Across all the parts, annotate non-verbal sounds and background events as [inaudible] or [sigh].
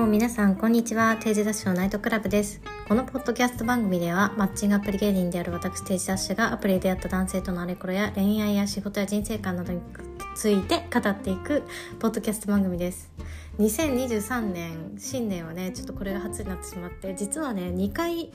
も皆さんこんにちは。定時ダッシュのナイトクラブです。このポッドキャスト番組ではマッチングアプリ芸人である私定時ダッシュがアプリで出会った男性とのあれこれや恋愛や仕事や人生観などについて語っていくポッドキャスト番組です。2023年新年はねちょっとこれが初になってしまって実はね2回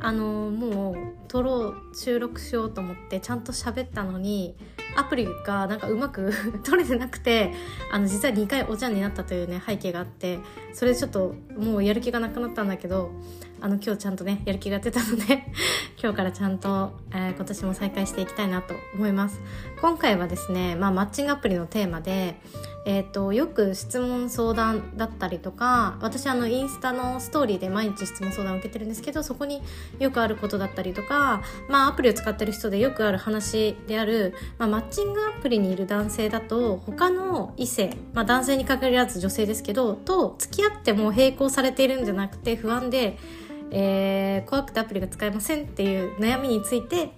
あのもう撮ろう収録しようと思ってちゃんと喋ったのにアプリがなんかうまく [laughs] 取れてなくてあの実は2回お茶になったというね背景があってそれでちょっともうやる気がなくなったんだけどあの今日ちゃんとねやる気が出たので [laughs] 今日からちゃんと、えー、今年も再開していきたいなと思います。今回はですね、まあ、マッチングアプリのテーマでえーと、よく質問相談だったりとか私あのインスタのストーリーで毎日質問相談を受けてるんですけどそこによくあることだったりとか、まあ、アプリを使ってる人でよくある話である、まあ、マッチングアプリにいる男性だと他の異性、まあ、男性に限らず女性ですけどと付き合っても並行されているんじゃなくて不安で、えー、怖くてアプリが使えませんっていう悩みについて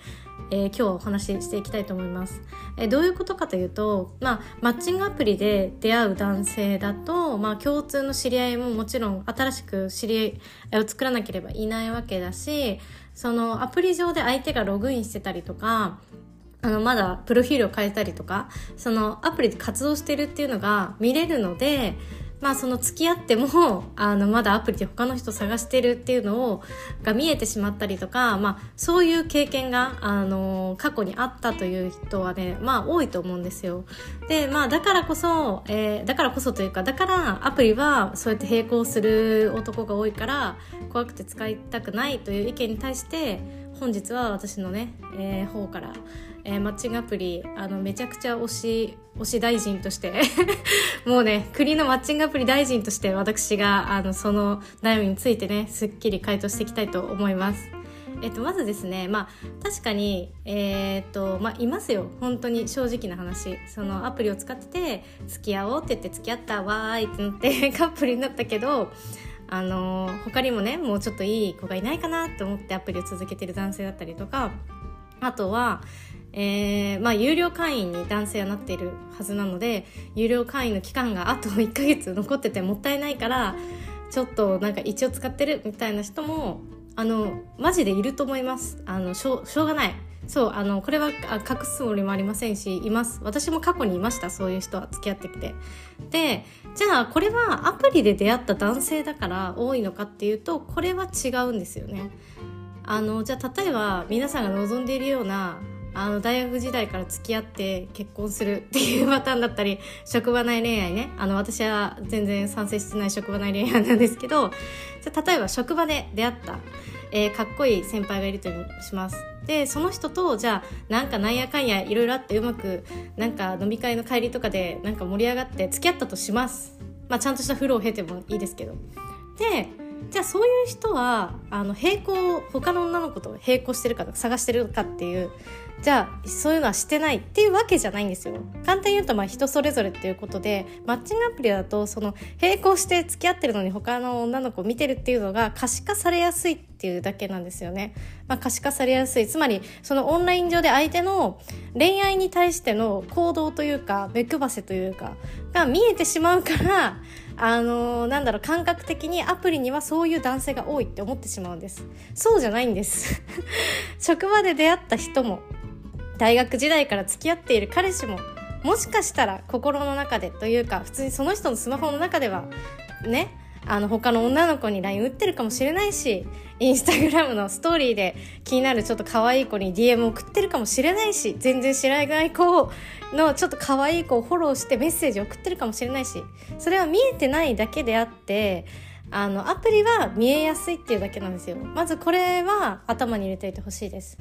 えー、今日お話ししていきたいと思います。えー、どういうことかというと、まあ、マッチングアプリで出会う男性だと、まあ、共通の知り合いももちろん新しく知り合いを作らなければいないわけだし、そのアプリ上で相手がログインしてたりとか、あの、まだプロフィールを変えたりとか、そのアプリで活動してるっていうのが見れるので、まあその付き合っても [laughs] あのまだアプリで他の人探してるっていうのをが見えてしまったりとか、まあ、そういう経験があの過去にあったという人はねまあ多いと思うんですよ。でまあだからこそ、えー、だからこそというかだからアプリはそうやって並行する男が多いから怖くて使いたくないという意見に対して本日は私のね、えー、方からえー、マッチングアプリあのめちゃくちゃ推し推し大臣として [laughs] もうね国のマッチングアプリ大臣として私があのその悩みについてねすっきり回答していきたいと思います。えっと、まずですね、まあ、確かに、えー、っと、まあ、いますよ。本当に正直な話。そのアプリを使ってて、付き合おうって言って付き合ったわーいってなって [laughs] カップルになったけど、あの他にもね、もうちょっといい子がいないかなって思ってアプリを続けてる男性だったりとか、あとは、えー、まあ、有料会員に男性はなっているはずなので有料会員の期間があと1ヶ月残っててもったいないからちょっとなんか一応使ってるみたいな人もあのマジでいると思います。あのしょしょうがない。そうあのこれは隠すつもりもありませんしいます。私も過去にいました。そういう人は付き合ってきて。でじゃあこれはアプリで出会った男性だから多いのかっていうとこれは違うんですよね。あのじゃあ例えば皆さんが望んでいるようなあの大学時代から付き合って結婚するっていうパターンだったり職場内恋愛ね。あの私は全然賛成してない職場内恋愛なんですけどじゃ例えば職場で出会った、えー、かっこいい先輩がいるとします。でその人とじゃあなんかなんやかんやいろいろあってうまくなんか飲み会の帰りとかでなんか盛り上がって付き合ったとします。まあちゃんとした風呂を経てもいいですけど。でじゃあそういう人はあの並行他の女の子と並行してるか探してるかっていうじゃあそういうのはしてないっていうわけじゃないんですよ。簡単に言うとまあ人それぞれっていうことでマッチングアプリだとその並行して付き合ってるのに他の女の子を見てるっていうのが可視化されやすいっていうだけなんですよね、まあ、可視化されやすい。つまりそのオンライン上で相手の恋愛に対しての行動というか目配せというかが見えてしまうからあのー、なんだろう感覚的にアプリにはそういう男性が多いって思ってしまうんです。そうじゃないんです。[laughs] 職場で出会った人も大学時代から付き合っている彼氏ももしかしたら心の中でというか普通にその人のスマホの中ではねあの他の女の子に LINE 打ってるかもしれないしインスタグラムのストーリーで気になるちょっと可愛い子に DM 送ってるかもしれないし全然知らない子のちょっと可愛い子をフォローしてメッセージ送ってるかもしれないしそれは見えてないだけであってあのアプリは見えやすいっていうだけなんですよ。まずこれは頭に入れておいてほしいです。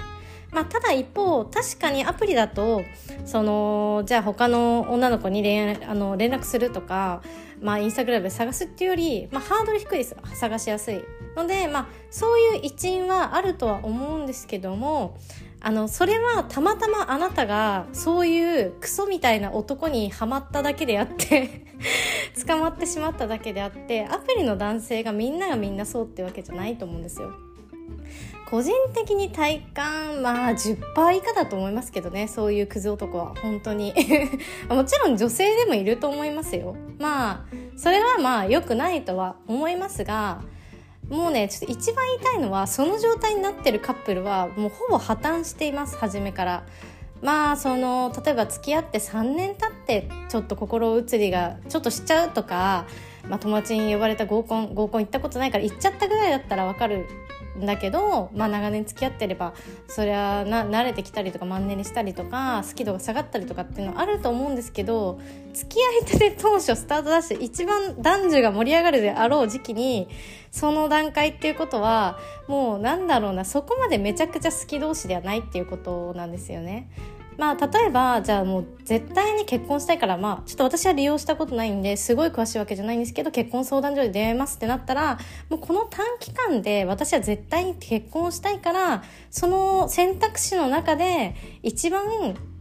まあ、ただ一方確かにアプリだとそのじゃあ他の女の子に恋愛あの連絡するとか、まあ、インスタグラムで探すっていうより、まあ、ハードル低いです探しやすいので、まあ、そういう一因はあるとは思うんですけどもあのそれはたまたまあなたがそういうクソみたいな男にはまっただけであって [laughs] 捕まってしまっただけであってアプリの男性がみんながみんなそうってわけじゃないと思うんですよ。個人的に体感まあ10%以下だと思いますけどね。そういうクズ男は。本当に。[laughs] もちろん女性でもいると思いますよ。まあそれはまあ良くないとは思いますがもうねちょっと一番言いたいのはその状態になってるカップルはもうほぼ破綻しています。初めから。まあその例えば付き合って3年経ってちょっと心移りがちょっとしちゃうとか、まあ、友達に呼ばれた合コン合コン行ったことないから行っちゃったぐらいだったらわかるんだけど、まあ、長年付き合ってればそりゃな慣れてきたりとかマンネリしたりとか好き度が下がったりとかっていうのはあると思うんですけど付き合いたて当初スタートダッシュ一番男女が盛り上がるであろう時期にその段階っていうことはもうなんだろうなそこまでめちゃくちゃ好き同士ではないっていうことなんですよね。まあ例えばじゃあもう絶対に結婚したいからまあちょっと私は利用したことないんですごい詳しいわけじゃないんですけど結婚相談所で出会いますってなったらもうこの短期間で私は絶対に結婚したいからその選択肢の中で一番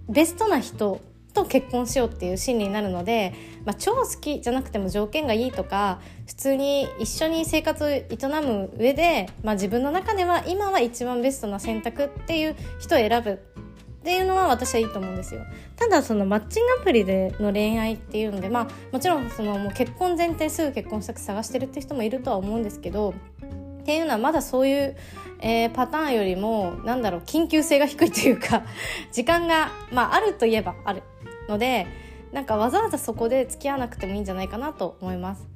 ベストな人と結婚しようっていう心理になるので、まあ、超好きじゃなくても条件がいいとか普通に一緒に生活を営む上で、まあ、自分の中では今は一番ベストな選択っていう人を選ぶ。っていうのは私はいいと思うんですよただそのマッチングアプリでの恋愛っていうのでまあもちろんそのもう結婚前提すぐ結婚したく探してるって人もいるとは思うんですけどっていうのはまだそういう、えー、パターンよりもなんだろう緊急性が低いというか [laughs] 時間が、まあ、あるといえばあるのでなんかわざわざそこで付き合わなくてもいいんじゃないかなと思います。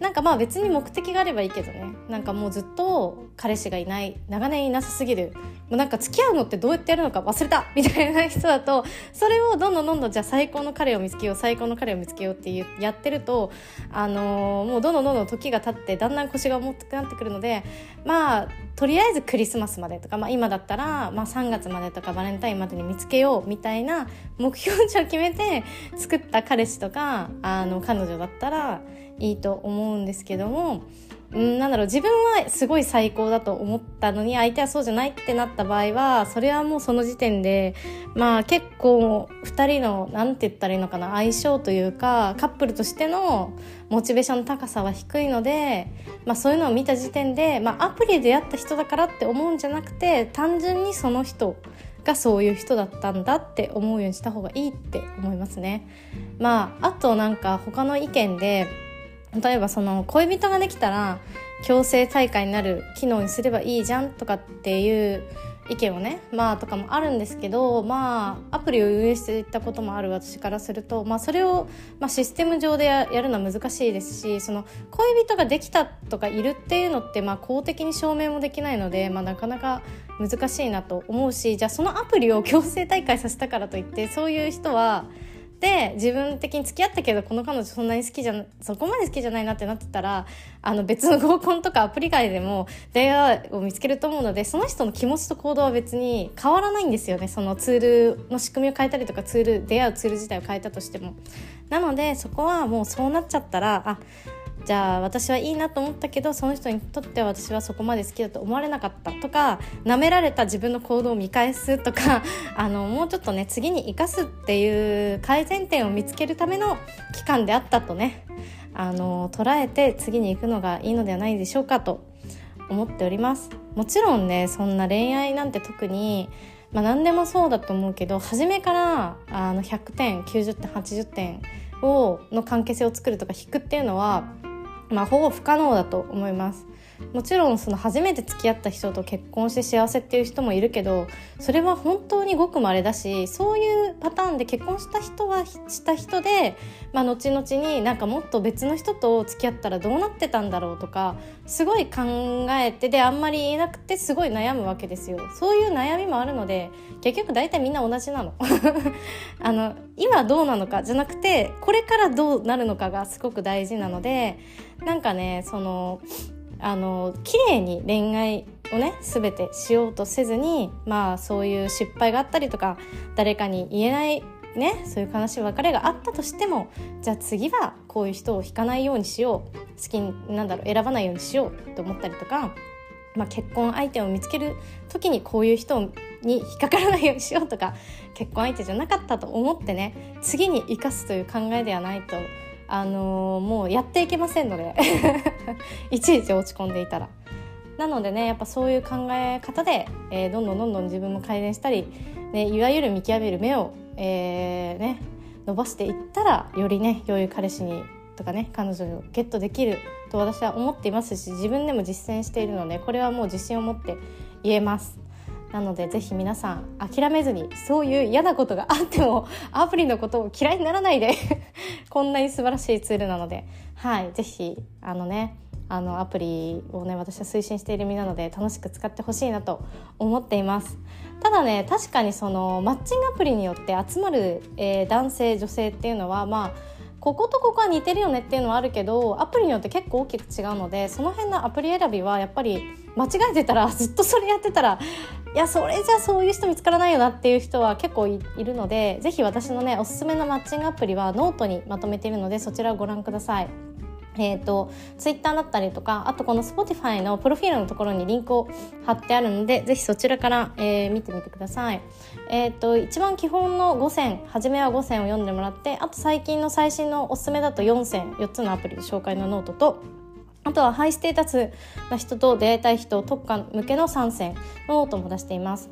なんかまあ別に目的があればいいけどね。なんかもうずっと彼氏がいない長年いなさすぎる。もうなんか付き合うのってどうやってやるのか忘れたみたいな人だとそれをどんどんどんどんじゃあ最高の彼を見つけよう最高の彼を見つけようっていうやってると、あのー、もうどんどんどんどん時が経ってだんだん腰が重くなってくるのでまあとりあえずクリスマスまでとか、まあ、今だったら、まあ、3月までとかバレンタインまでに見つけようみたいな目標値を決めて作った彼氏とかあの彼女だったらいいと思うんですけどもうんなんだろう自分はすごい最高だと思ったのに相手はそうじゃないってなった場合はそれはもうその時点でまあ結構2人の何て言ったらいいのかな相性というかカップルとしてのモチベーションの高さは低いので、まあ、そういうのを見た時点で、まあ、アプリで出会った人だからって思うんじゃなくて単純にその人がそういう人だったんだって思うようにした方がいいって思いますね。まああとなんか他の意見で例えばその恋人ができたら強制大会になる機能にすればいいじゃんとかっていう意見をねまあとかもあるんですけどまあアプリを運営していったこともある私からすると、まあ、それを、まあ、システム上でやるのは難しいですしその恋人ができたとかいるっていうのって、まあ、公的に証明もできないので、まあ、なかなか難しいなと思うしじゃあそのアプリを強制大会させたからといってそういう人はで自分的に付き合ったけどこの彼女そんなに好きじゃそこまで好きじゃないなってなってたらあの別の合コンとかアプリ外でも出会いを見つけると思うのでその人の気持ちと行動は別に変わらないんですよね。そのツールの仕組みを変えたりとかツール出会うツール自体を変えたとしても。なのでそこはもうそうなっちゃったらあじゃあ私はいいなと思ったけどその人にとっては私はそこまで好きだと思われなかったとか舐められた自分の行動を見返すとか [laughs] あのもうちょっとね次に生かすっていう改善点を見つけるための期間であったとねあの捉えて次に行くのがいいのではないでしょうかと思っております。もちろんねそんな恋愛なんて特にまあ、何でもそうだと思うけど初めからあの100点90点80点をの関係性を作るとか引くっていうのはまあ、ほぼ不可能だと思います。もちろんその初めて付き合った人と結婚して幸せっていう人もいるけどそれは本当にごく稀だしそういうパターンで結婚した人はした人で、まあ、後々になんかもっと別の人と付き合ったらどうなってたんだろうとかすごい考えてであんまり言えなくてすごい悩むわけですよ。そういう悩みもあるので結局大体みんな同じなの。[laughs] あの今どうなのかじゃなくてこれからどうなるのかがすごく大事なのでなんかねそのあの綺麗に恋愛をね全てしようとせずにまあそういう失敗があったりとか誰かに言えないねそういう悲しい別れがあったとしてもじゃあ次はこういう人を引かないようにしよう。好きなんだろう選ばないようにしようと思ったりとか、まあ、結婚相手を見つける時にこういう人に引っかからないようにしようとか結婚相手じゃなかったと思ってね次に生かすという考えではないとあのー、もうやっていけませんので [laughs] いちいち落ち込んでいたら。なのでねやっぱそういう考え方で、えー、どんどんどんどん自分も改善したり、ね、いわゆる見極める目を、えーね、伸ばしていったらよりね良い彼氏にとかね彼女をゲットできると私は思っていますし自分でも実践しているのでこれはもう自信を持って言えますなのでぜひ皆さん諦めずにそういう嫌なことがあっても [laughs] アプリのことを嫌いにならないで [laughs] こんなに素晴らしいツールなのではいぜひあのねあのアプリをね私は推進している身なので楽しく使ってほしいなと思っています。ただね確かにそのマッチングアプリによって集まる、えー、男性女性っていうのはまあこことここは似てるよねっていうのはあるけどアプリによって結構大きく違うのでその辺のアプリ選びはやっぱり間違えてたらずっとそれやってたら [laughs] いやそれじゃそういう人見つからないよなっていう人は結構いるので是非私のねおすすめのマッチングアプリはノートにまとめているのでそちらをご覧ください。えーと、ツイッターだったりとかあとこの Spotify のプロフィールのところにリンクを貼ってあるのでぜひそちらから、えー、見てみてください、えーと、一番基本の5選初めは5選を読んでもらってあと最近の最新のおすすめだと4選4つのアプリで紹介のノートとあとはハイステータスな人と出会いたい人特化向けの3選のノートも出しています。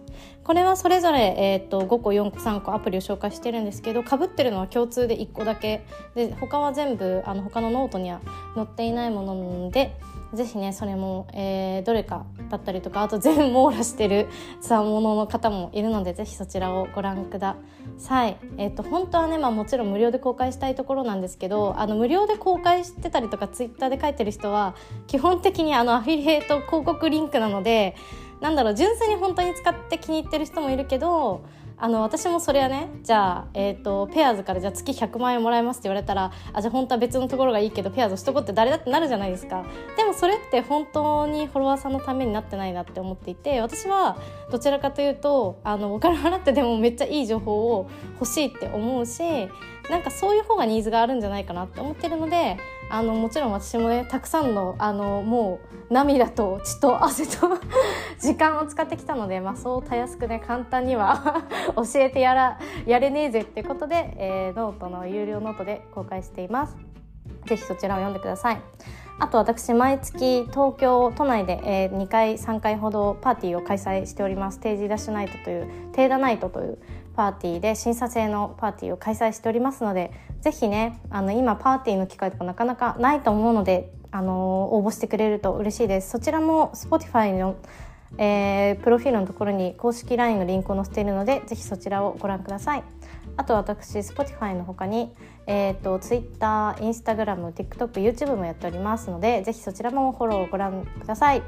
これはそれぞれ、えーと、5個4個3個アプリを紹介してるんですけどかぶってるのは共通で1個だけで他は全部あの他のノートには載っていないものなのでぜひねそれも、えー、どれかだったりとかあと全網羅してるつわものの方もいるのでぜひそちらをご覧ください。え、ー、と本当はね、まあ、もちろん無料で公開したいところなんですけどあの無料で公開してたりとかツイッターで書いてる人は基本的にあのアフィリエイト広告リンクなのでなんだろう純粋に本当に使って気に入ってる人もいるけどあの私もそれはねじゃあ、えーと、ペアーズからじゃあ月100万円もらえますって言われたらあじゃあ本当は別のところがいいけどペアーズしとこうって誰だってなるじゃないですか。でもそれって本当にフォロワーさんのためになってないなって思っていて私はどちらかというとあのお金払ってでもめっちゃいい情報を欲しいって思うしなんかそういう方がニーズがあるんじゃないかなって思ってるのであのもちろん私もねたくさんのあのもう涙と血と汗と [laughs] 時間を使ってきたので、まあ、そうたやすくね簡単には [laughs] 教えてやらやれねえぜってことで、えー、ノートの有料ノートで公開しています。ぜひそちらを読んでください。あと私毎月東京都内で、え、2回3回ほどパーティーを開催しておりますテージダッシュナイトというテーダナイトというパーティーで審査制のパーティーを開催しておりますのでぜひねあの今パーティーの機会とかなかなかないと思うのであの応募してくれると嬉しいです。そちらも Spotify の、えー、プロフィールのところに公式 LINE のリンクを載せているのでぜひそちらをご覧ください。あと私 Spotify の他に、えーと、Twitter、Instagram、TikTok、YouTube もやっておりますのでぜひそちらもフォローをご覧ください。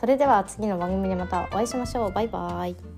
それでは次の番組でまたお会いしましょう。バイバイ。